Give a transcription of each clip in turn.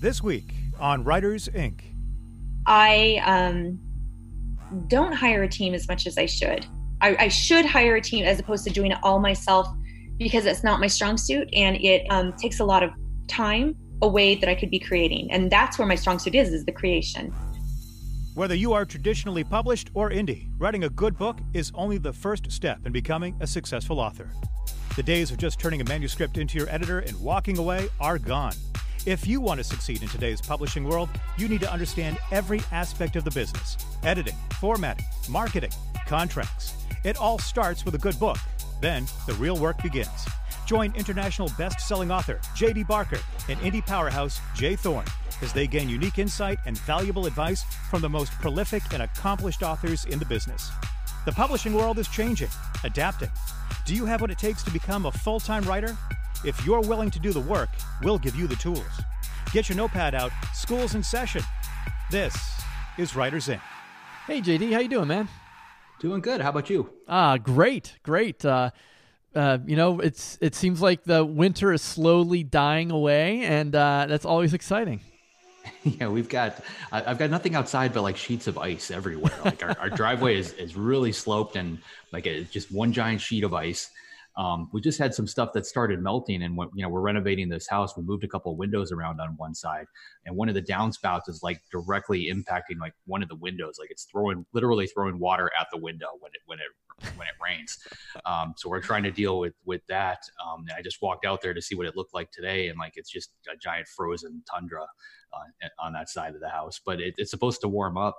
This week on Writers Ink. I um, don't hire a team as much as I should. I, I, should hire a team as opposed to doing it all myself because it's not my strong suit and it um, takes a lot of time away that I could be creating. And that's where my strong suit is, is the creation. Whether you are traditionally published or indie, writing a good book is only the first step in becoming a successful author. The days of just turning a manuscript into your editor and walking away are gone. If you want to succeed in today's publishing world, you need to understand every aspect of the business editing, formatting, marketing, contracts. It all starts with a good book. Then the real work begins. Join international best selling author J.D. Barker and indie powerhouse J. Thorn as they gain unique insight and valuable advice from the most prolific and accomplished authors in the business. The publishing world is changing, adapting. Do you have what it takes to become a full time writer? If you're willing to do the work, we'll give you the tools. Get your notepad out. School's in session. This is Writers Ink. Hey JD, how you doing, man? Doing good. How about you? Ah, great, great. Uh, uh, you know, it's it seems like the winter is slowly dying away, and uh, that's always exciting. Yeah, we've got I've got nothing outside but like sheets of ice everywhere. Like our, our driveway is, is really sloped and like it's just one giant sheet of ice. Um, we just had some stuff that started melting, and you know we're renovating this house, we moved a couple windows around on one side, and one of the downspouts is like directly impacting like one of the windows, like it's throwing literally throwing water at the window when it when it when it rains. Um, so we're trying to deal with with that. Um, I just walked out there to see what it looked like today, and like it's just a giant frozen tundra uh, on that side of the house. But it, it's supposed to warm up.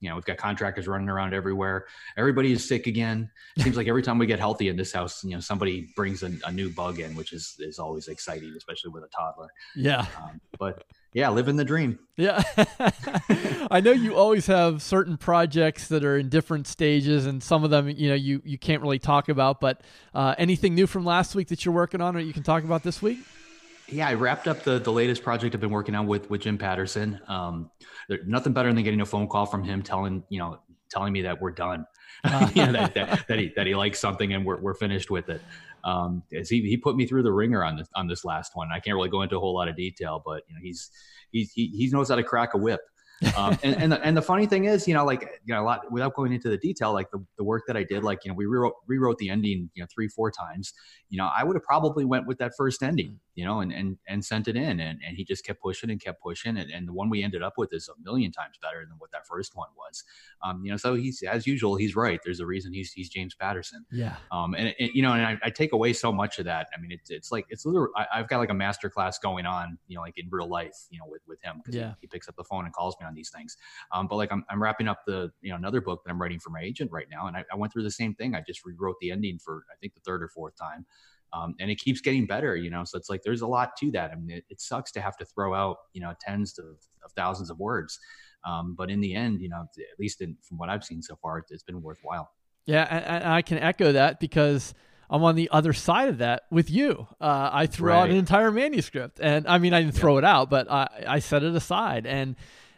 You know, we've got contractors running around everywhere. Everybody is sick again. Seems like every time we get healthy in this house, you know, somebody brings a, a new bug in, which is is always exciting, especially with a toddler. Yeah. Um, but yeah, living the dream. Yeah. I know you always have certain projects that are in different stages, and some of them, you know, you you can't really talk about. But uh, anything new from last week that you're working on, or you can talk about this week? Yeah, I wrapped up the the latest project I've been working on with with Jim Patterson. Um, there, nothing better than getting a phone call from him telling you know telling me that we're done, uh, you know, that, that, that he that he likes something and we're we're finished with it. Um, he he put me through the ringer on this on this last one. I can't really go into a whole lot of detail, but you know he's he's he, he knows how to crack a whip. um, and and the, and the funny thing is, you know, like you know, a lot without going into the detail, like the, the work that I did, like you know, we rewrote rewrote the ending, you know, three four times. You know, I would have probably went with that first ending, you know, and and and sent it in, and and he just kept pushing and kept pushing, and, and the one we ended up with is a million times better than what that first one was. Um, you know, so he's as usual, he's right. There's a reason he's he's James Patterson. Yeah. Um, and it, you know, and I, I, take away so much of that. I mean, it's it's like it's literally I, have got like a master class going on, you know, like in real life, you know, with with him because yeah. he, he picks up the phone and calls me on these things. Um, but like I'm, I'm wrapping up the you know another book that I'm writing for my agent right now, and I, I went through the same thing. I just rewrote the ending for I think the third or fourth time, um, and it keeps getting better. You know, so it's like there's a lot to that. I mean, it, it sucks to have to throw out you know tens to, of thousands of words, um, but in the end, you know, at least in, from what I've seen so far, it's been worthwhile. Yeah, and, and I can echo that because. I'm on the other side of that with you. Uh, I threw right. out an entire manuscript, and I mean, I didn't throw yeah. it out, but I, I set it aside. And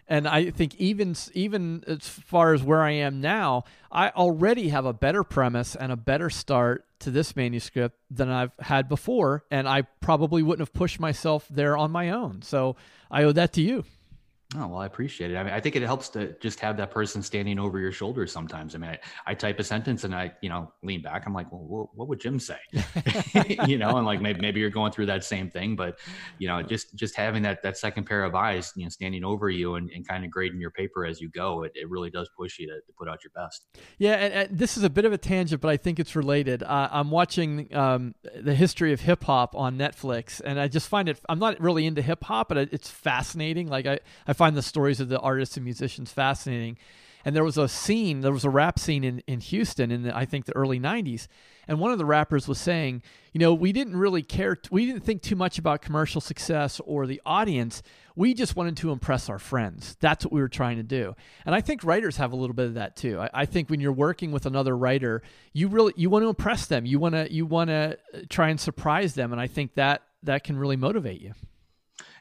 and I think even even as far as where I am now, I already have a better premise and a better start to this manuscript than I've had before, and I probably wouldn't have pushed myself there on my own. So I owe that to you. Oh well, I appreciate it. I mean, I think it helps to just have that person standing over your shoulders sometimes. I mean, I, I type a sentence and I, you know, lean back. I'm like, well, what would Jim say? you know, and like maybe, maybe you're going through that same thing, but you know, just just having that that second pair of eyes, you know, standing over you and, and kind of grading your paper as you go, it, it really does push you to, to put out your best. Yeah, and, and, this is a bit of a tangent, but I think it's related. Uh, I'm watching um, the history of hip hop on Netflix, and I just find it. I'm not really into hip hop, but it's fascinating. Like I, I find the stories of the artists and musicians fascinating. And there was a scene, there was a rap scene in, in Houston in the, I think the early 90s. And one of the rappers was saying, you know, we didn't really care, we didn't think too much about commercial success or the audience. We just wanted to impress our friends. That's what we were trying to do. And I think writers have a little bit of that too. I, I think when you're working with another writer, you really, you want to impress them. You want to, you want to uh, try and surprise them. And I think that, that can really motivate you.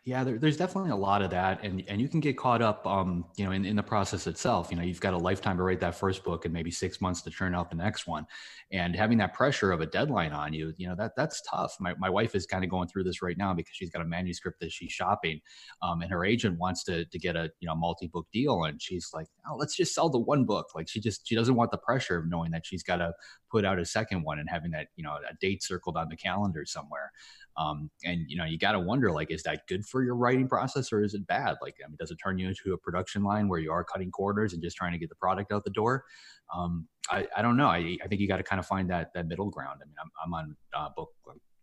Yeah, there, there's definitely a lot of that, and and you can get caught up, um, you know, in, in the process itself. You know, you've got a lifetime to write that first book, and maybe six months to churn out the next one, and having that pressure of a deadline on you, you know, that that's tough. My my wife is kind of going through this right now because she's got a manuscript that she's shopping, um, and her agent wants to to get a you know multi book deal, and she's like, oh, let's just sell the one book. Like she just she doesn't want the pressure of knowing that she's got to put out a second one and having that you know a date circled on the calendar somewhere. Um, and you know, you got to wonder like, is that good for your writing process or is it bad? Like, I mean, does it turn you into a production line where you are cutting corners and just trying to get the product out the door? Um, I, I don't know. I, I think you got to kind of find that that middle ground. I mean, I'm, I'm on uh, book,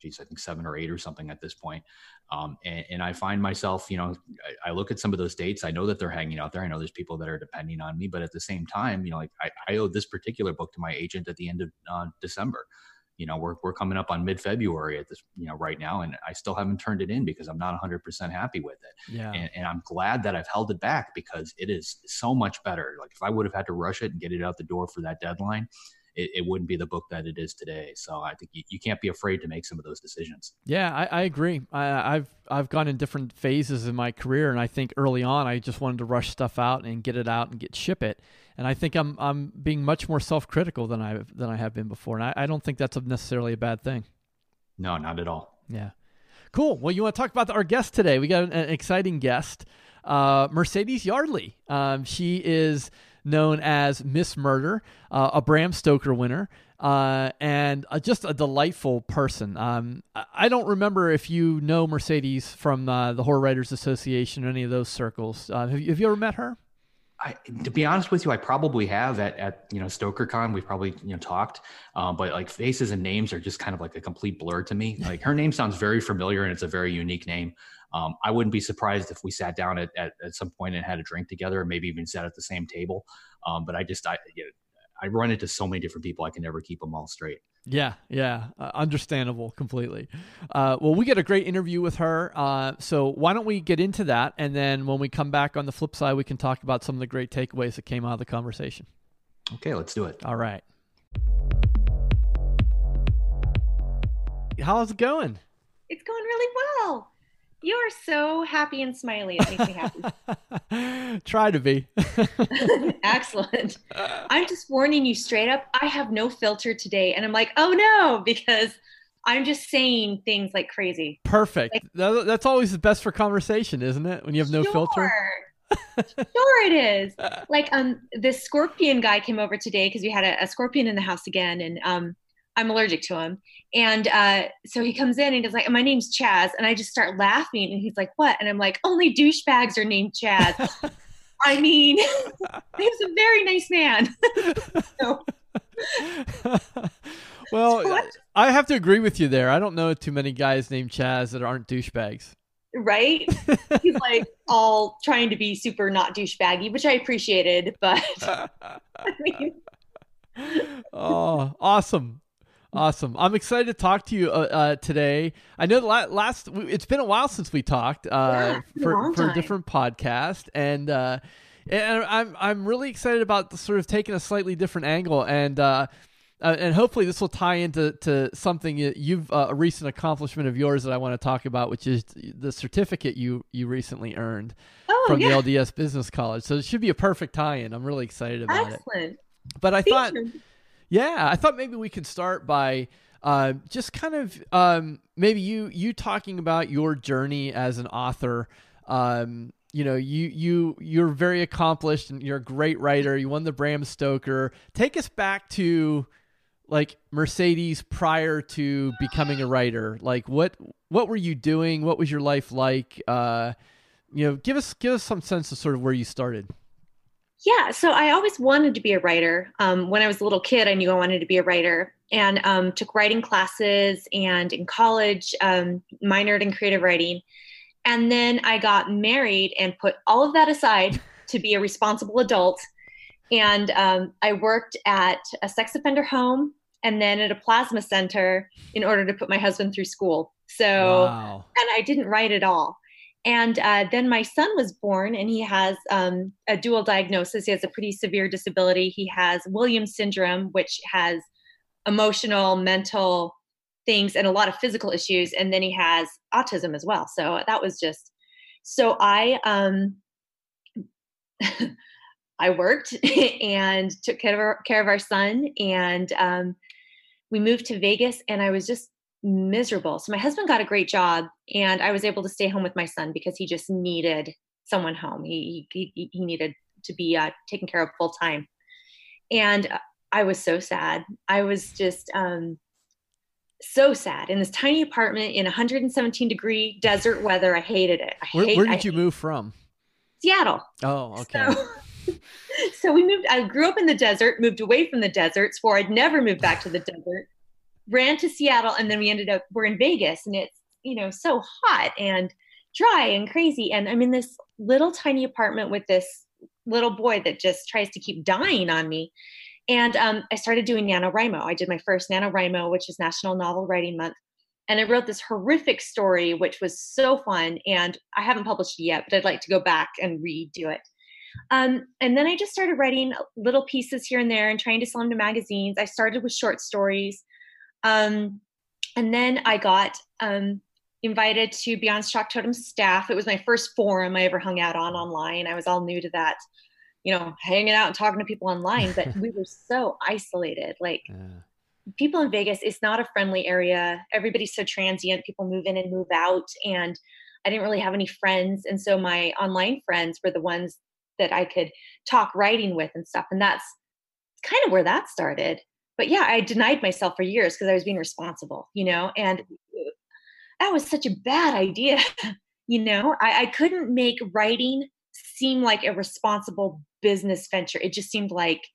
geez, I think seven or eight or something at this point. Um, and, and, I find myself, you know, I, I, look at some of those dates. I know that they're hanging out there. I know there's people that are depending on me, but at the same time, you know, like I, I owe this particular book to my agent at the end of uh, December you know we're, we're coming up on mid-february at this you know right now and i still haven't turned it in because i'm not 100% happy with it yeah and, and, i'm glad that i've held it back because it is so much better like if i would have had to rush it and get it out the door for that deadline it, it wouldn't be the book that it is today. So I think you, you can't be afraid to make some of those decisions. Yeah, I, I agree. I, I've I've gone in different phases in my career, and I think early on I just wanted to rush stuff out and get it out and get ship it. And I think I'm I'm being much more self critical than I than I have been before, and I, I don't think that's necessarily a bad thing. No, not at all. Yeah. Cool. Well, you want to talk about our guest today? We got an, an exciting guest, uh, Mercedes Yardley. Um, she is known as Miss Murder, uh, a Bram Stoker winner, uh, and uh, just a delightful person. Um, I don't remember if you know Mercedes from uh, the Horror Writers Association or any of those circles. Uh, have, you, have you ever met her? I, to be honest with you, I probably have at, at you know StokerCon. We've probably you know talked, um, but like faces and names are just kind of like a complete blur to me. Like her name sounds very familiar and it's a very unique name. Um, I wouldn't be surprised if we sat down at, at, at, some point and had a drink together, or maybe even sat at the same table. Um, but I just I you know, I run into so many different people, I can never keep them all straight. Yeah, yeah, uh, understandable completely. Uh, well, we get a great interview with her. Uh, so why don't we get into that, and then when we come back on the flip side, we can talk about some of the great takeaways that came out of the conversation. Okay, let's do it. All right. How's it going? It's going really well. You are so happy and smiley. It makes me happy. Try to be. Excellent. I'm just warning you straight up. I have no filter today. And I'm like, oh no, because I'm just saying things like crazy. Perfect. Like, That's always the best for conversation, isn't it? When you have no sure. filter. sure it is. Like um this scorpion guy came over today because we had a, a, scorpion in the house again and um I'm allergic to him. And uh, so he comes in and he's like, My name's Chaz. And I just start laughing. And he's like, What? And I'm like, Only douchebags are named Chaz. I mean, he's a very nice man. well, I have to agree with you there. I don't know too many guys named Chaz that aren't douchebags. Right? He's like all trying to be super not douchebaggy, which I appreciated. But I mean, oh, awesome. Awesome. I'm excited to talk to you uh, uh, today. I know the last it's been a while since we talked uh, yeah, for a for a different podcast, and uh, and I'm I'm really excited about sort of taking a slightly different angle, and uh, uh, and hopefully this will tie into to something you've a recent accomplishment of yours that I want to talk about, which is the certificate you you recently earned oh, from yeah. the LDS Business College. So it should be a perfect tie-in. I'm really excited about it. Excellent. it. But I thought. Yeah, I thought maybe we could start by uh, just kind of um, maybe you you talking about your journey as an author. Um, you know, you you you're very accomplished and you're a great writer. You won the Bram Stoker. Take us back to like Mercedes prior to becoming a writer. Like what what were you doing? What was your life like? Uh, you know, give us give us some sense of sort of where you started. Yeah, so I always wanted to be a writer. Um, when I was a little kid, I knew I wanted to be a writer and um, took writing classes. And in college, um, minored in creative writing. And then I got married and put all of that aside to be a responsible adult. And um, I worked at a sex offender home and then at a plasma center in order to put my husband through school. So, wow. and I didn't write at all. And uh, then my son was born, and he has um, a dual diagnosis. He has a pretty severe disability. He has Williams syndrome, which has emotional, mental things, and a lot of physical issues. And then he has autism as well. So that was just, So I um I worked and took care of our, care of our son and um we moved to Vegas and I was just miserable. So my husband got a great job and I was able to stay home with my son because he just needed someone home. He he, he needed to be uh, taken care of full time. And I was so sad. I was just um, so sad in this tiny apartment in 117 degree desert weather. I hated it. I where, hate, where did you move from? Seattle. Oh, okay. So, so we moved. I grew up in the desert, moved away from the desert, swore I'd never move back to the desert. Ran to Seattle, and then we ended up we're in Vegas, and it's you know so hot and dry and crazy. And I'm in this little tiny apartment with this little boy that just tries to keep dying on me. And um, I started doing NaNoWriMo. I did my first NaNoWriMo, which is National Novel Writing Month. And I wrote this horrific story, which was so fun. And I haven't published it yet, but I'd like to go back and redo it. Um, and then I just started writing little pieces here and there and trying to sell them to magazines. I started with short stories. Um, and then I got um, invited to be on Shock Totem's staff. It was my first forum I ever hung out on online. I was all new to that, you know, hanging out and talking to people online, but we were so isolated. Like yeah. people in Vegas, it's not a friendly area. Everybody's so transient. People move in and move out. And I didn't really have any friends. And so my online friends were the ones that I could talk writing with and stuff. And that's kind of where that started. But yeah, I denied myself for years because I was being responsible, you know, and mm-hmm. that was such a bad idea. you know, I, I couldn't make writing seem like a responsible business venture. It just seemed like,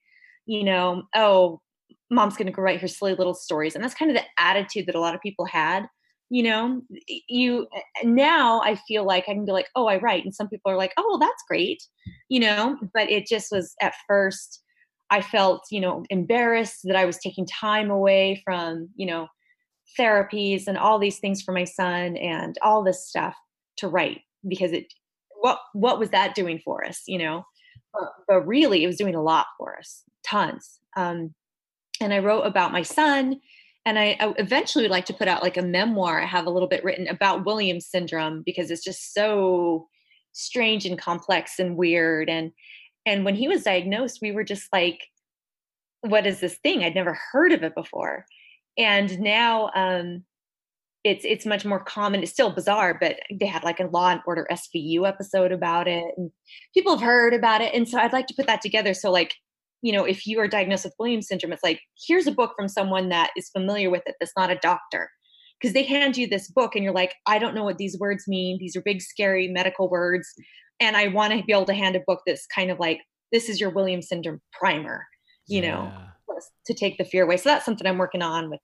you know, oh, mom's going to go write her silly little stories. And that's kind of the attitude that a lot of people had. You know, you now I feel like I can be like, oh, I write. And some people are like, oh, well, that's great. You know, but it just was at first, I felt, you know, embarrassed that I was taking time away from, you know, therapies and all these things for my son and all this stuff to write because it what what was that doing for us you know? But, but really it was doing a lot for us tons. Um, and i wrote about my son and I, I, eventually would like to put out like a memoir. I have a little bit written about williams syndrome because it's just so strange and complex and weird and and when he was diagnosed we were just like what is this thing i'd never heard of it before and now um, it's it's much more common. It's still bizarre, but they had like a Law and Order SVU episode about it, and people have heard about it. And so I'd like to put that together. So like, you know, if you are diagnosed with Williams syndrome, it's like here's a book from someone that is familiar with it. That's not a doctor, because they hand you this book, and you're like, I don't know what these words mean. These are big, scary medical words, and I want to be able to hand a book that's kind of like this is your Williams syndrome primer. You yeah. know to take the fear away. So that's something I'm working on with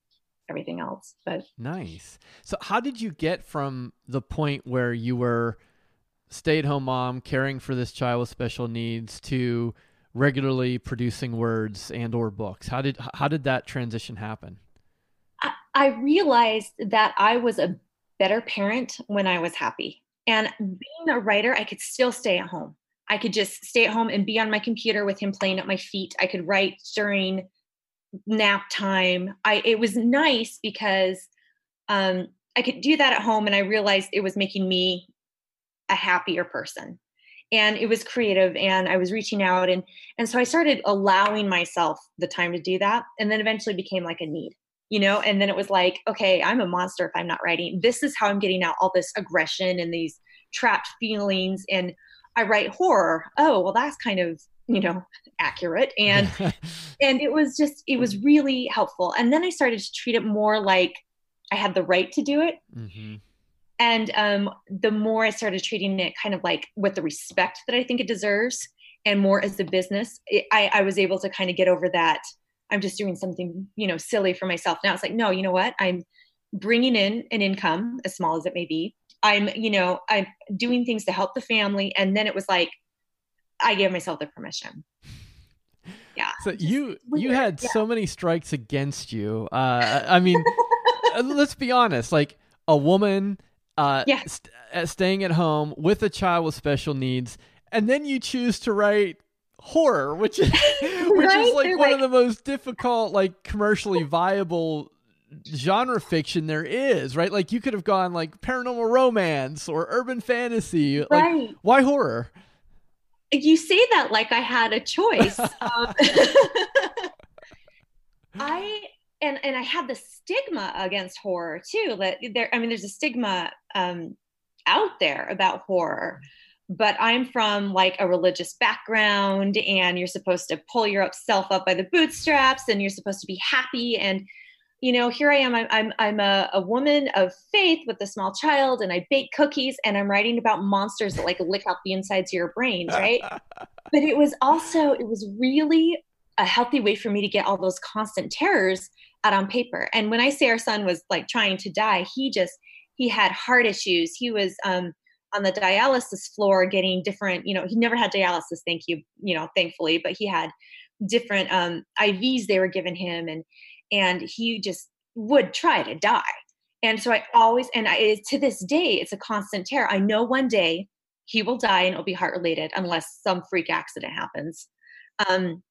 everything else. But nice. So how did you get from the point where you were stay-at-home mom caring for this child with special needs to regularly producing words and or books? How did how did that transition happen? I, I realized that I was a better parent when I was happy. And being a writer, I could still stay at home. I could just stay at home and be on my computer with him playing at my feet. I could write during nap time. I it was nice because um, I could do that at home, and I realized it was making me a happier person. And it was creative, and I was reaching out, and and so I started allowing myself the time to do that, and then eventually became like a need, you know. And then it was like, okay, I'm a monster if I'm not writing. This is how I'm getting out all this aggression and these trapped feelings, and I write horror. Oh, well, that's kind of you know accurate and and it was just it was really helpful and then i started to treat it more like i had the right to do it mm-hmm. and um the more i started treating it kind of like with the respect that i think it deserves and more as a business it, i i was able to kind of get over that i'm just doing something you know silly for myself now it's like no you know what i'm bringing in an income as small as it may be i'm you know i'm doing things to help the family and then it was like I gave myself the permission. Yeah. So you you had yeah. so many strikes against you. Uh, I mean, uh, let's be honest. Like a woman, uh, yeah. st- uh, staying at home with a child with special needs, and then you choose to write horror, which is which right? is like They're one like... of the most difficult, like commercially viable genre fiction there is, right? Like you could have gone like paranormal romance or urban fantasy. Like, Right. why horror? You say that like I had a choice. um, I and and I had the stigma against horror too. That there, I mean, there's a stigma um, out there about horror. But I'm from like a religious background, and you're supposed to pull yourself up by the bootstraps, and you're supposed to be happy. And you know, here I am. I'm I'm, I'm a, a woman of faith with a small child, and I bake cookies, and I'm writing about monsters that like lick out the insides of your brains, right? but it was also it was really a healthy way for me to get all those constant terrors out on paper and when i say our son was like trying to die he just he had heart issues he was um on the dialysis floor getting different you know he never had dialysis thank you you know thankfully but he had different um ivs they were giving him and and he just would try to die and so i always and I, to this day it's a constant terror i know one day he will die and it'll be heart related unless some freak accident happens. Um,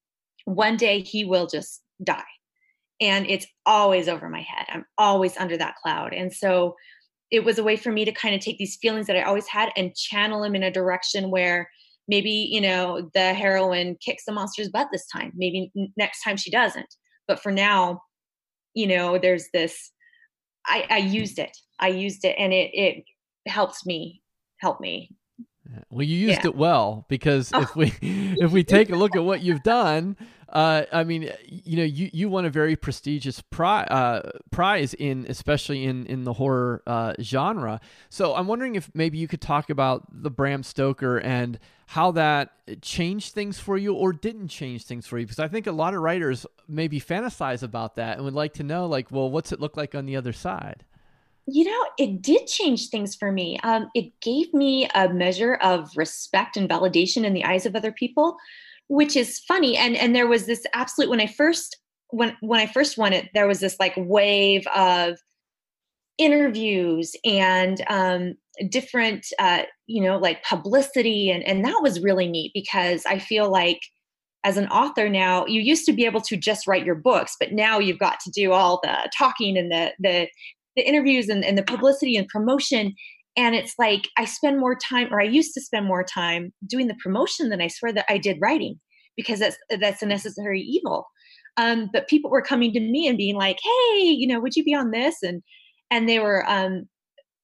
one day he will just die. And it's always over my head. I'm always under that cloud. And so it was a way for me to kind of take these feelings that I always had and channel them in a direction where maybe, you know, the heroine kicks the monster's butt this time. Maybe next time she doesn't. But for now, you know, there's this I, I used it. I used it and it it helped me help me well, you used Yeah. it well because oh. if we if we take a look at what you've done, uh, I mean, you know, you, you won a very prestigious pri- uh, prize in especially in in the horror uh, genre. So I'm wondering if maybe you could talk about the Bram Stoker and how that changed things for you or didn't change things for you because I think a lot of writers maybe fantasize about that and would like to know like, well, what's it look like on the other side? you know it did change things for me um, it gave me a measure of respect and validation in the eyes of other people which is funny and and there was this absolute when i first when when i first won it there was this like wave of interviews and um, different uh, you know like publicity and and that was really neat because i feel like as an author now you used to be able to just write your books but now you've got to do all the talking and the the the interviews and, and the publicity and promotion and it's like i spend more time or i used to spend more time doing the promotion than i swear that i did writing because that's that's a necessary evil. Um, but people were coming to me and being like hey you know would you be on this? And and they were um,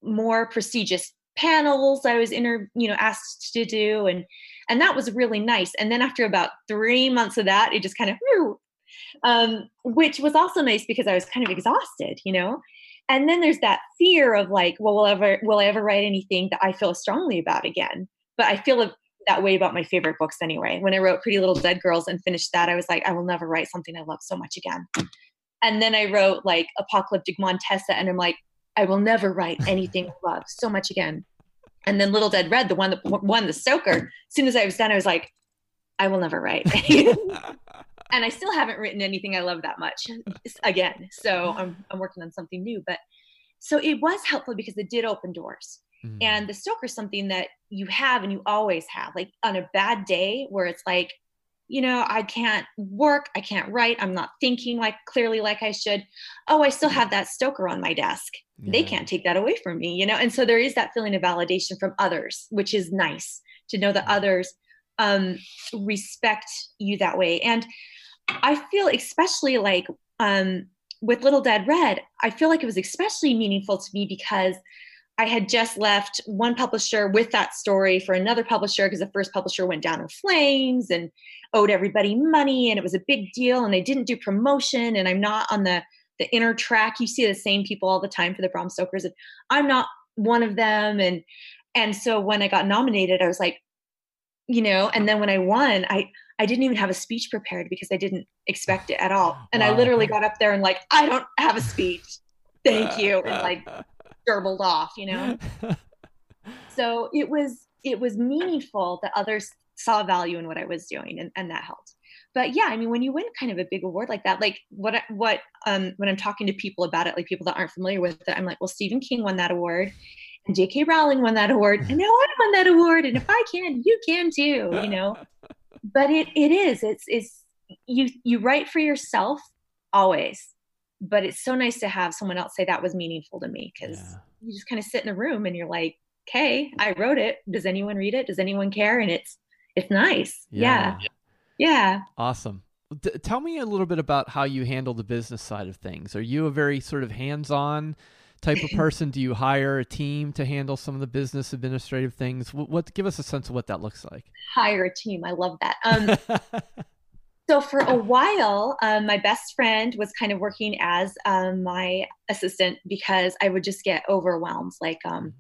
more prestigious panels i was inter you know asked to do. And and that was really nice. And then after about three months of that it just kind of um, which was also nice because i was kind of exhausted you know and then there's that fear of like well will ever will i ever write anything that i feel strongly about again? But i feel that way about my favorite books anyway. When i wrote pretty little dead girls and finished that i was like i will never write something i love so much again. And then i wrote like apocalyptic montessa and i'm like i will never write anything i love so much again. And then little dead red the one that won the stoker as soon as i was done i was like i will never write and I still haven't written anything I love that much again. So I'm I'm working on something new. But so it was helpful because it did open doors. Mm. And the Stoker is something that you have and you always have. Like on a bad day where it's like, you know, I can't work, I can't write, I'm not thinking like clearly like I should. Oh, I still have that Stoker on my desk. They can't take that away from me, you know? And so there is that feeling of validation from others, which is nice to know that others um, respect you that way. And I feel especially like um, with Little Dead Red, I feel like it was especially meaningful to me because I had just left one publisher with that story for another publisher because the first publisher went down in flames and owed everybody money and it was a big deal and they didn't do promotion and I'm not on the the inner track. You see the same people all the time for the Bram Stokers and I'm not one of them and and so when I got nominated I was like you know and then when I won I I didn't even have a speech prepared because I didn't expect it at all. And I literally got up there and like, I don't have a speech. Thank you. And like gerbled off, you know? So it was it was meaningful that others saw value in what I was doing and, and that helped. But yeah, I mean when you win kind of a big award like that, like what what um when I'm talking to people about it, like people that aren't familiar with it, I'm like, well, Stephen King won that award and J.K. Rowling won that award, and now I won that award, and if I can, you can too, you know but it it is it's it's you you write for yourself always but it's so nice to have someone else say that was meaningful to me because yeah. you just kind of sit in a room and you're like, okay, I wrote it. Does anyone read it? Does anyone care? And it's it's nice. Yeah. Yeah. yeah. Awesome. D- tell me a little bit about how you handle the business side of things. Are you a very sort of hands-on type of person? Do you hire a team to handle some of the business administrative things? What, what give us a sense of what that looks like? Hire a team. I love that. Um, so for a while, um, my best friend was kind of working as um, my assistant because I would just get overwhelmed. Like, um,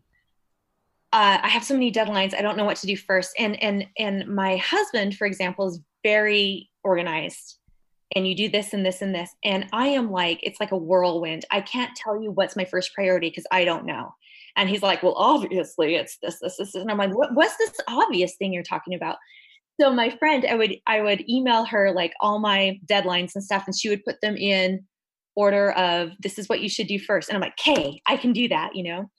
uh, I have so many deadlines. I don't know what to do first. And and and my husband, for example, is very organized. And you do this and this and this. And I am like, it's like a whirlwind. I can't tell you what's my first priority because I don't know. And he's like, well, obviously it's this, this, this. And I'm like, what, what's this obvious thing you're talking about? so my friend i would i would email her like all my deadlines and stuff and she would put them in order of this is what you should do first and i'm like okay i can do that you know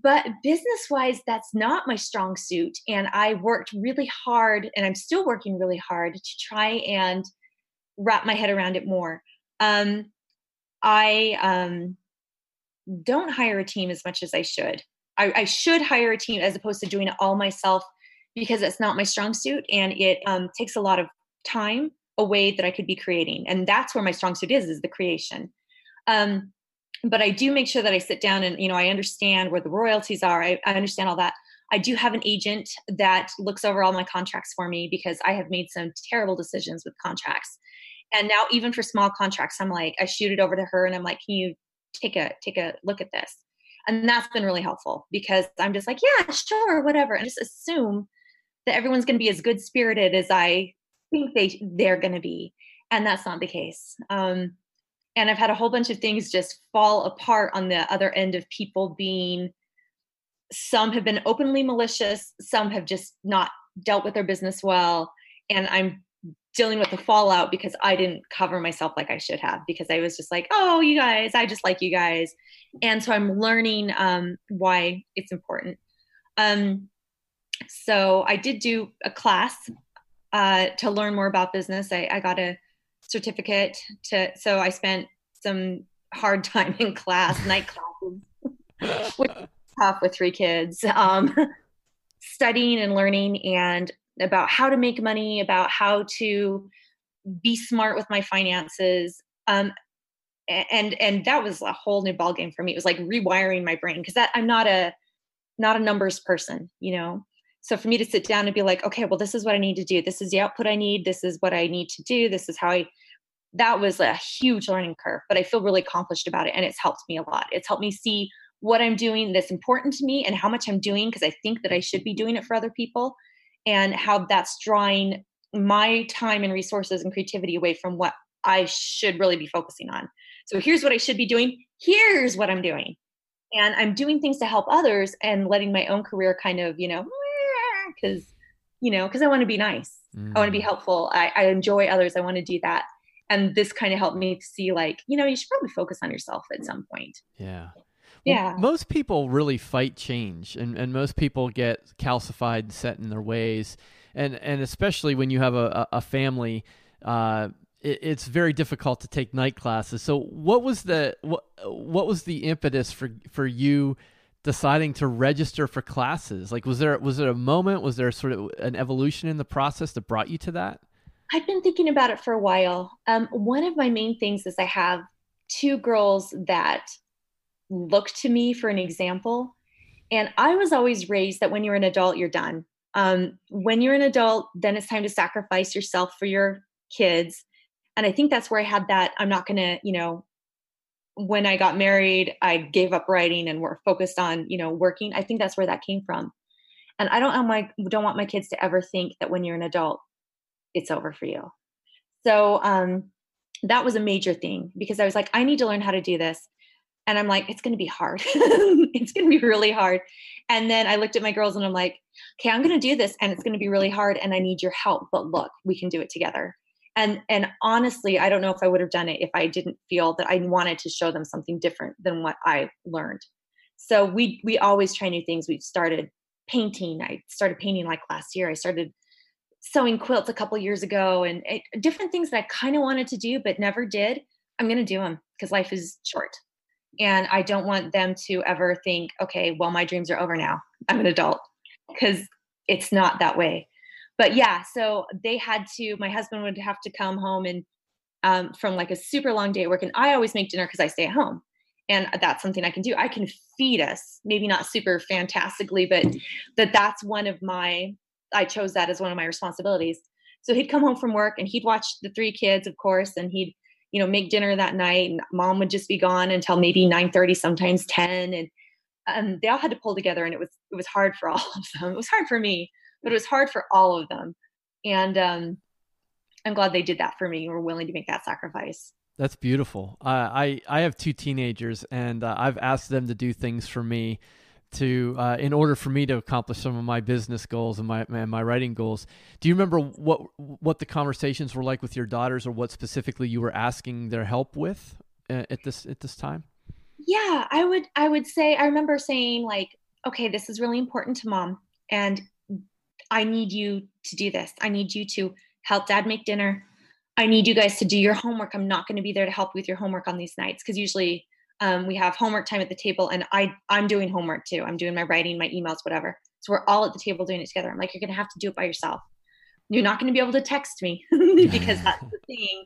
but business wise that's not my strong suit and i worked really hard and i'm still working really hard to try and wrap my head around it more um, i um, don't hire a team as much as i should I, I should hire a team as opposed to doing it all myself because it's not my strong suit and it um, takes a lot of time away that I could be creating. And that's where my strong suit is, is the creation. Um, but I do make sure that I sit down and, you know, I understand where the royalties are. I, I understand all that. I do have an agent that looks over all my contracts for me because I have made some terrible decisions with contracts. And now even for small contracts, I'm like, I shoot it over to her and I'm like, can you take a take a look at this? And that's been really helpful because I'm just like, yeah, sure, whatever. And just assume that everyone's going to be as good spirited as I think they they're going to be, and that's not the case. Um, and I've had a whole bunch of things just fall apart on the other end of people being. Some have been openly malicious. Some have just not dealt with their business well, and I'm dealing with the fallout because I didn't cover myself like I should have because I was just like, oh, you guys, I just like you guys. And so I'm learning um, why it's important. Um, so I did do a class uh, to learn more about business. I, I got a certificate to, so I spent some hard time in class, night classes, which tough with three kids, um, studying and learning and about how to make money, about how to be smart with my finances. Um, and and that was a whole new ballgame for me. It was like rewiring my brain because that I'm not a not a numbers person, you know. So for me to sit down and be like, okay, well, this is what I need to do. This is the output I need. This is what I need to do. This is how I, that was a huge learning curve, but I feel really accomplished about it. And it's helped me a lot. It's helped me see what I'm doing that's important to me and how much I'm doing because I think that I should be doing it for other people and how that's drawing my time and resources and creativity away from what I should really be focusing on. So here's what I should be doing. Here's what I'm doing. And I'm doing things to help others and letting my own career kind of, you know, because you know because i want to be nice mm. i want to be helpful I, I enjoy others i want to do that and this kind of helped me see like you know you should probably focus on yourself at some point yeah well, yeah most people really fight change and, and most people get calcified and set in their ways and and especially when you have a, a family uh, it, it's very difficult to take night classes so what was the what, what was the impetus for for you deciding to register for classes? Like, was there was there a moment? Was there sort of an evolution in the process that brought you to that? I've been thinking about it for a while. Um, one of my main things is I have two girls that look to me for an example. And I was always raised that when you're an adult, you're done. Um, when you're an adult, then it's time to sacrifice yourself for your kids. And I think that's where I had that I'm not going to, you know, when I got married, I gave up writing and were focused on, you know, working. I think that's where that came from. And I don't want my don't want my kids to ever think that when you're an adult, it's over for you. So um, that was a major thing because I was like, I need to learn how to do this. And I'm like, it's going to be hard. it's going to be really hard. And then I looked at my girls and I'm like, okay, I'm going to do this and it's going to be really hard and I need your help. But look, we can do it together and and honestly i don't know if i would have done it if i didn't feel that i wanted to show them something different than what i learned so we we always try new things we've started painting i started painting like last year i started sewing quilts a couple years ago and it, different things that i kind of wanted to do but never did I'm going to do them because life is short. And I don't want them to ever think, okay, well, my dreams are over now. I'm an adult because it's not that way. But yeah, so they had to, my husband would have to come home and um, from like a super long day at work. And I always make dinner because I stay at home. And that's something I can do. I can feed us, maybe not super fantastically, but that that's one of my, I chose that as one of my responsibilities. So he'd come home from work and he'd watch the three kids, of course, and he'd, you know, make dinner that night. And mom would just be gone until maybe 9 30, sometimes 10. And um, they all had to pull together and it was, it was hard for all of them. It was hard for me, but it was hard for all of them. And um, I'm glad they did that for me. And were willing to make that sacrifice. That's beautiful. Uh, I I have two teenagers, and uh, I've asked them to do things for me to uh, in order for me to accomplish some of my business goals and my and my writing goals. Do you remember what what the conversations were like with your daughters, or what specifically you were asking their help with uh, at this at this time? Yeah, I would I would say I remember saying like, okay, this is really important to mom, and I need you to do this. I need you to help dad make dinner. I need you guys to do your homework. I'm not going to be there to help with your homework on these nights because usually um, we have homework time at the table and I I'm doing homework too. I'm doing my writing, my emails, whatever. So we're all at the table doing it together. I'm like, you're going to have to do it by yourself. You're not going to be able to text me because that's the thing.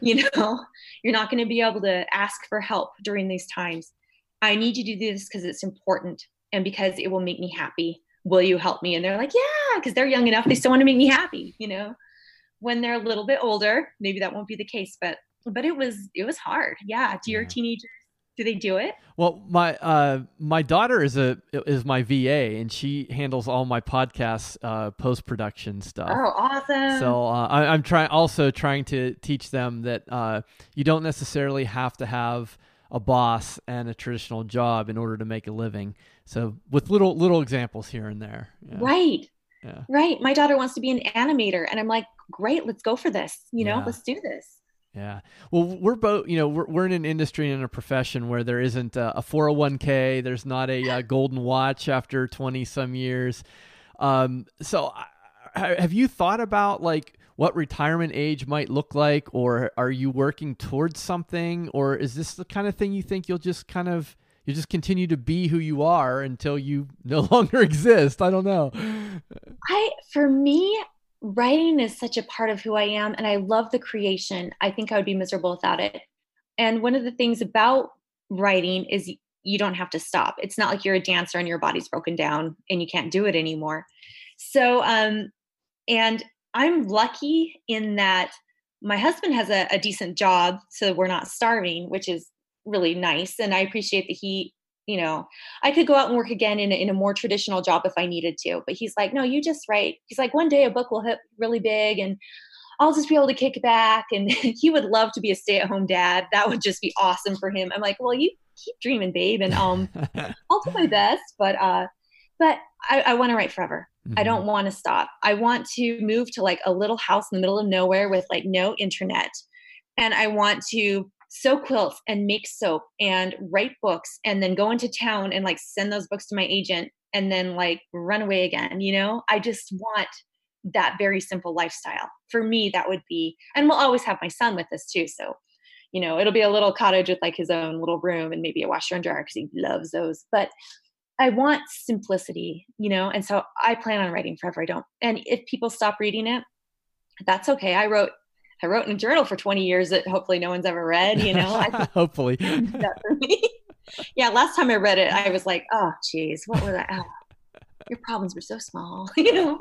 You know, you're not going to be able to ask for help during these times. I need you to do this because it's important and because it will make me happy. Will you help me? And they're like, yeah, because they're young enough. They still want to make me happy, you know? when they're a little bit older maybe that won't be the case but but it was it was hard yeah do your teenagers do they do it well my uh my daughter is a is my va and she handles all my podcast uh post-production stuff oh awesome so uh, I, i'm trying also trying to teach them that uh you don't necessarily have to have a boss and a traditional job in order to make a living so with little little examples here and there yeah. right yeah. right my daughter wants to be an animator and i'm like great, let's go for this. You know, yeah. let's do this. Yeah. Well, we're both, you know, we're, we're in an industry and a profession where there isn't a, a 401k, there's not a, a, golden watch after 20 some years. Um, so have you thought about like what retirement age might look like, or are you working towards something, or is this the kind of thing you think you'll just kind of, you just continue to be who you are until you no longer exist? I don't know. I, for me, writing is such a part of who I am and I love the creation. I think I would be miserable without it. And one of the things about writing is you don't have to stop. It's not like you're a dancer and your body's broken down and you can't do it anymore. So, um, and I'm lucky in that my husband has a, a decent job, so we're not starving, which is really nice. And I appreciate that he you know i could go out and work again in a, in a more traditional job if i needed to but he's like no you just write he's like one day a book will hit really big and i'll just be able to kick back and he would love to be a stay-at-home dad that would just be awesome for him i'm like well you keep dreaming babe and um i'll do my best but uh but i, I want to write forever mm-hmm. i don't want to stop i want to move to like a little house in the middle of nowhere with like no internet and i want to sew quilts and make soap and write books and then go into town and like send those books to my agent and then like run away again you know? I just want that very simple lifestyle. For me that would be and we'll always have my son with us too so you know it'll be a little cottage with like his own little room and maybe a washer and dryer because he loves those but i want simplicity you know? And so i plan on writing forever i don't and if people stop reading it that's okay. I wrote I wrote in a journal for 20 years that hopefully no one's ever read, you know. hopefully. that for me. yeah, last time I read it, I was like, oh, geez, what was that? Oh, your problems were so small, you know.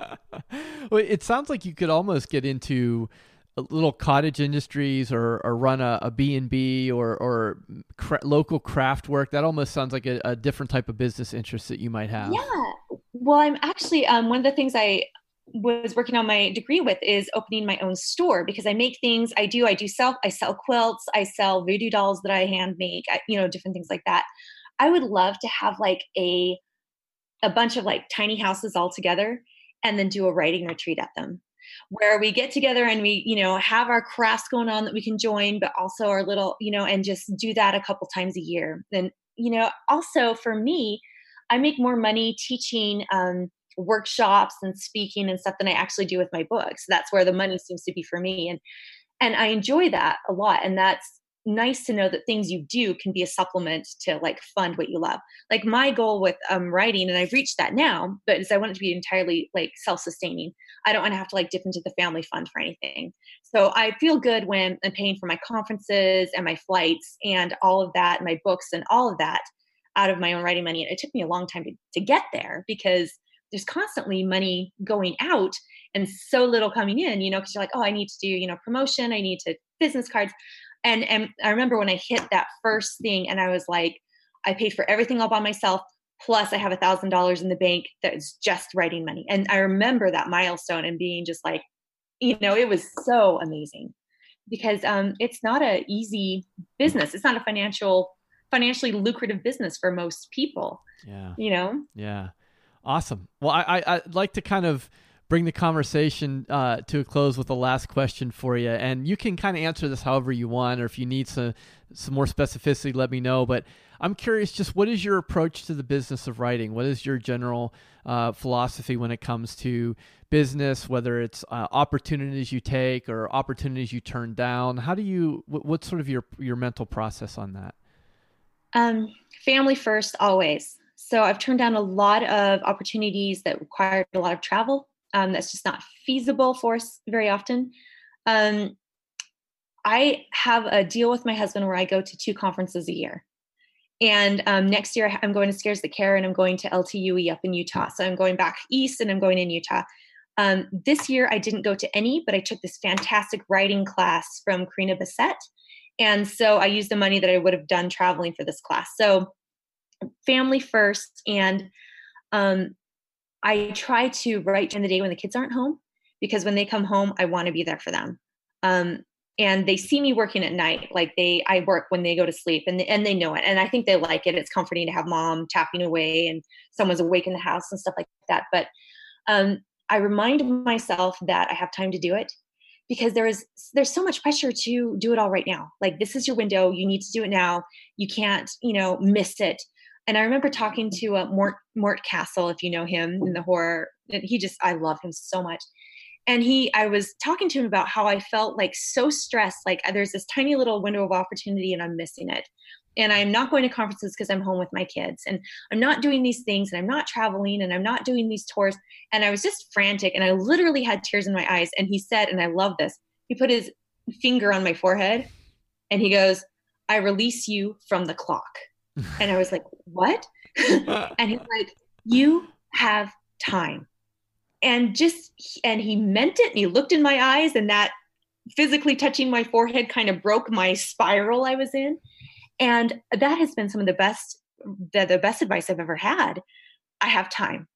well, it sounds like you could almost get into little cottage industries or, or run a, a B&B or, or cra- local craft work. That almost sounds like a, a, different type of business interest that you might have. Yeah. Well, I'm actually, um, one of the things I, was working on my degree with is opening my own store because I make things. I do. I do sell. I sell quilts. I sell voodoo dolls that I hand make. I, you know, different things like that. I would love to have like a a bunch of like tiny houses all together, and then do a writing retreat at them, where we get together and we you know have our crafts going on that we can join, but also our little you know, and just do that a couple times a year. Then you know, also for me, I make more money teaching. Um, workshops and speaking and stuff than I actually do with my books. That's where the money seems to be for me. And and I enjoy that a lot. And that's nice to know that things you do can be a supplement to like fund what you love. Like my goal with um, writing, and I've reached that now, but is I want it to be entirely like self-sustaining. I don't want to have to like dip into the family fund for anything. So I feel good when I'm paying for my conferences and my flights and all of that, my books and all of that out of my own writing money. And it took me a long time to, to get there because there's constantly money going out and so little coming in, you know, because you're like, oh, I need to do, you know, promotion, I need to business cards and and I remember when I hit that first thing, and I was like, I paid for everything all by myself. Plus, I have a thousand dollars in the bank that's just writing money. And I remember that milestone and being just like, you know, it was so amazing because um, it's not a easy business. It's not a financial, financially lucrative business for most people. Yeah. You know. Yeah. Awesome. Well, I, I I'd like to kind of bring the conversation uh, to a close with the last question for you. And you can kind of answer this however you want, or if you need some some more specificity, let me know. But I'm curious, just what is your approach to the business of writing? What is your general uh, philosophy when it comes to business? Whether it's uh, opportunities you take or opportunities you turn down, how do you? What, what's sort of your your mental process on that? Um, family first, always. So I've turned down a lot of opportunities that required a lot of travel um, that's just not feasible for us very often. Um, I have a deal with my husband where I go to two conferences a year. And um, next year, I'm going to Scares That Care and I'm going to LTUE up in Utah. So I'm going back east and I'm going in Utah. Um, this year, I didn't go to any, but I took this fantastic writing class from Karina Bessette. And so I used the money that I would have done traveling for this class. So family first. And um, I try to write during the day when the kids aren't home because when they come home, I want to be there for them. Um, and they see me working at night, like they, I work when they go to sleep, and and they know it, and I think they like it. It's comforting to have mom tapping away and someone's awake in the house and stuff like that. But um, I remind myself that I have time to do it because there is there's so much pressure to do it all right now. Like this is your window, you need to do it now. You can't, you know, miss it. And I remember talking to uh, Mort Mort Castle, if you know him in the horror. He just I love him so much. And he, I was talking to him about how I felt like so stressed, like uh, there's this tiny little window of opportunity and I'm missing it. And I'm not going to conferences because I'm home with my kids. And I'm not doing these things and I'm not traveling and I'm not doing these tours. And I was just frantic and I literally had tears in my eyes. And he said, and I love this, he put his finger on my forehead and he goes, I release you from the clock and I was like, what? and he's like, you have time. And just, and he meant it. And he looked in my eyes, and that physically touching my forehead kind of broke my spiral I was in. And that has been some of the best, the, the best advice I've ever had. I have time.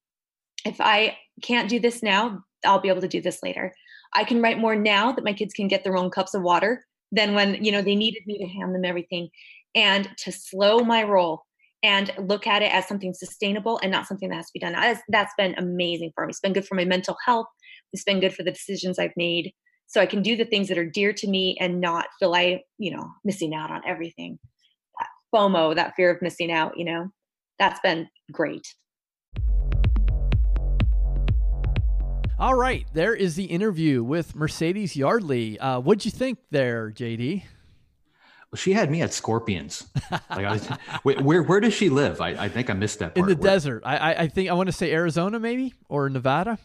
If I can't do this now, I'll be able to do this later. I can write more now that my kids can get their own cups of water than when, you know, they needed me to hand them everything and to slow my roll and look at it as something sustainable and not something that has to be done. That's, that's been amazing for me. It's been good for my mental health. It's been good for the decisions I've made. So I can do the things that are dear to me and not feel like, you know, missing out on everything. That FOMO, that fear of missing out, you know, that's been great. All right, there is the interview with Mercedes Yardley. Uh, what'd you think there, JD? She had me at Scorpions. Like, was, where, where does she live? I, I think I missed that. Part. In the where, desert. I I think I want to say Arizona, maybe or Nevada.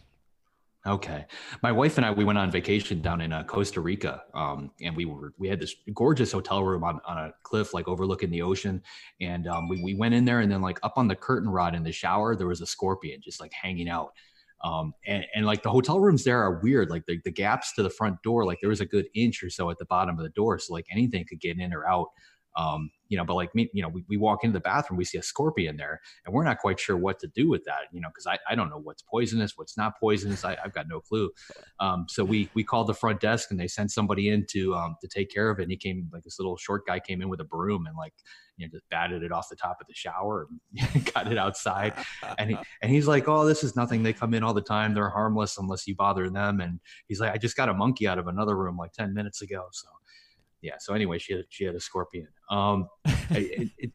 Okay, my wife and I we went on vacation down in uh, Costa Rica, um, and we were we had this gorgeous hotel room on, on a cliff like overlooking the ocean, and um, we we went in there, and then like up on the curtain rod in the shower there was a scorpion just like hanging out, um, and, and like the hotel rooms there are weird. Like the, the gaps to the front door, like there was a good inch or so at the bottom of the door. So like anything could get in or out. Um, you know, but like me, you know, we, we walk into the bathroom, we see a scorpion there, and we're not quite sure what to do with that, you know, because I, I don't know what's poisonous, what's not poisonous. I, have got no clue. Um, so we we called the front desk and they sent somebody in to um, to take care of it. And he came like this little short guy came in with a broom and like you know just batted it off the top of the shower and got it outside. And he and he's like, oh, this is nothing. They come in all the time. They're harmless unless you bother them. And he's like, I just got a monkey out of another room like ten minutes ago. So yeah. So anyway, she had she had a scorpion. Um, it, it,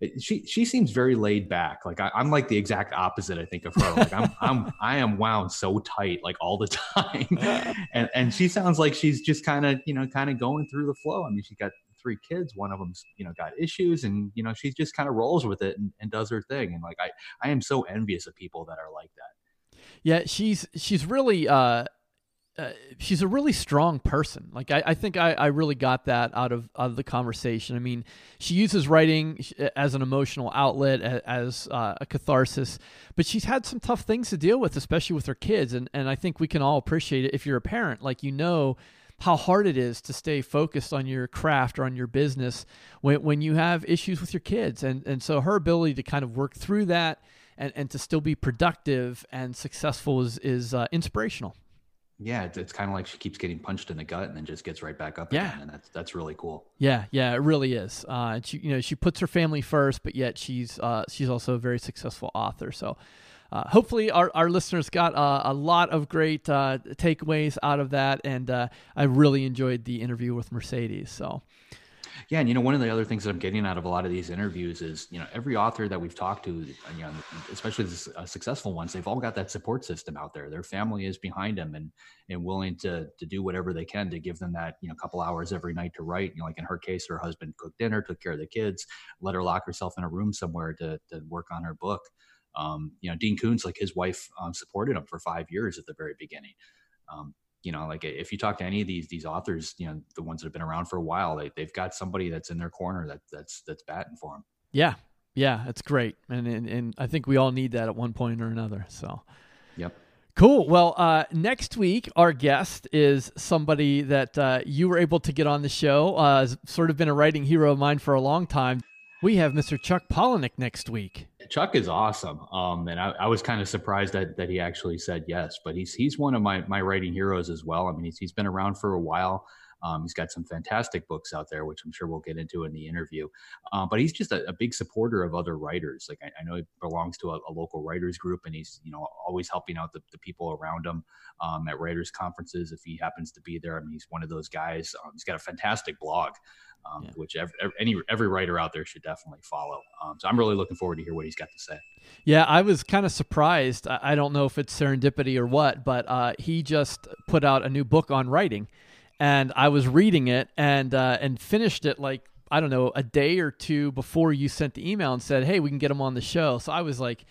it, she she seems very laid back. Like I, am like the exact opposite. I think of her. Like I'm I'm I am wound so tight like all the time, and and she sounds like she's just kind of you know kind of going through the flow. I mean, she got three kids. One of them's you know got issues, and you know she just kind of rolls with it and, and does her thing. And like I I am so envious of people that are like that. Yeah, she's she's really uh, uh, she's a really strong person. Like I, I think I, I really got that out of out of the conversation. I mean, she uses writing as an emotional outlet, as uh, a catharsis, but she's had some tough things to deal with, especially with her kids. And and I think we can all appreciate it if you're a parent, like you know how hard it is to stay focused on your craft or on your business when when you have issues with your kids. And and so her ability to kind of work through that and, and to still be productive and successful is is uh, inspirational. Yeah, it's, it's kind of like she keeps getting punched in the gut and then just gets right back up yeah. again, and that's that's really cool. Yeah, yeah, it really is. Uh, she, you know, she puts her family first, but yet she's uh, she's also a very successful author. So, uh, hopefully, our, our listeners got uh, a lot of great uh, takeaways out of that, and uh, I really enjoyed the interview with Mercedes. So, yeah, and you know, one of the other things that I'm getting out of a lot of these interviews is, you know, every author that we've talked to, you know, especially the uh, successful ones, they've all got that support system out there. Their family is behind them and and willing to to do whatever they can to give them that, you know, couple hours every night to write. You know, like in her case, her husband cooked dinner, took care of the kids, let her lock herself in a room somewhere to to work on her book. Um, you know, Dean Koontz, like his wife, um, supported him for five years at the very beginning. Um, you know, like if you talk to any of these these authors, you know, the ones that have been around for a while, they they've got somebody that's in their corner that that's that's batting for them. Yeah, yeah, it's great, and and, and I think we all need that at one point or another. So, yep. Cool. Well, uh, next week our guest is somebody that uh, you were able to get on the show. Uh, has sort of been a writing hero of mine for a long time. We have Mr. Chuck Palahniuk next week. Chuck is awesome, um, and I, I, was kind of surprised that that he actually said yes. But he's he's one of my my writing heroes as well. I mean, he's he's been around for a while. Um, he's got some fantastic books out there, which I'm sure we'll get into in the interview. Uh, but he's just a, a, big supporter of other writers. Like I, I know he belongs to a, a, local writers group, and he's you know always helping out the, the people around him um, at writers conferences if he happens to be there. I mean, he's one of those guys. Um, he's got a fantastic blog. Um, yeah. which every, any every writer out there should definitely follow. Um, so I'm really looking forward to hear what he's got to say. Yeah, I was kind of surprised. I don't know if it's serendipity or what, but uh, he just put out a new book on writing, and I was reading it and uh, and finished it like I don't know a day or two before you sent the email and said, "Hey, we can get him on the show." So I was like,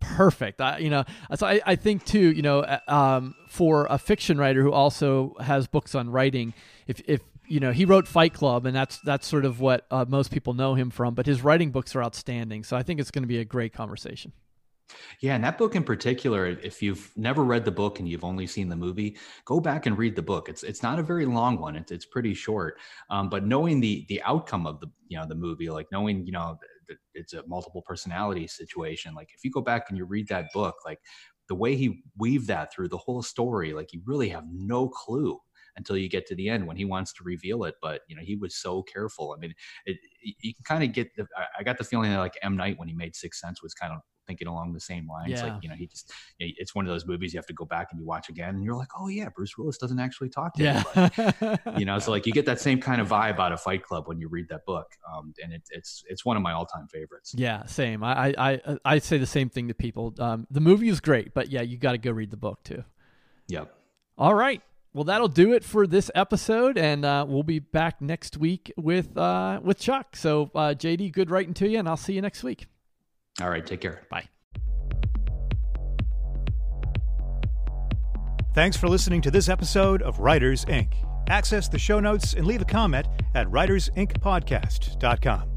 perfect. I, you know, so I, I think too, you know, uh, um, for a fiction writer who also has books on writing, if if you know he wrote Fight Club, and that's that's sort of what uh, most people know him from. But his writing books are outstanding, so I think it's going to be a great conversation. Yeah, and that book in particular, if you've never read the book and you've only seen the movie, go back and read the book. It's it's not a very long one; it's it's pretty short. Um, but knowing the the outcome of the you know the movie, like knowing you know it's a multiple personality situation, like if you go back and you read that book, like the way he weaved that through the whole story, like you really have no clue until you get to the end when he wants to reveal it. But you know, he was so careful. I mean, it, you can kind of get. The, I got the feeling that like M Night when he made Sixth Sense was kind of thinking along the same lines. Yeah. Like, you know, he just, you know, it's one of those movies you have to go back and you watch again and you're like, oh yeah, Bruce Willis doesn't actually talk to yeah. you know, so like you get that same kind of vibe out of Fight Club when you read that book. Um, and it, it's, it's one of my all time favorites. Yeah, same. I, I, I say the same thing to people. Um, the movie is great, but yeah, you got to go read the book too. Yep. All right. Well, that'll do it for this episode, and uh, we'll be back next week with uh, with Chuck. So, uh, JD, good writing to you, and I'll see you next week. All right, take care. Bye. Thanks for listening to this episode of Writers Ink. Access the show notes and leave a comment at writersinkpodcast.com.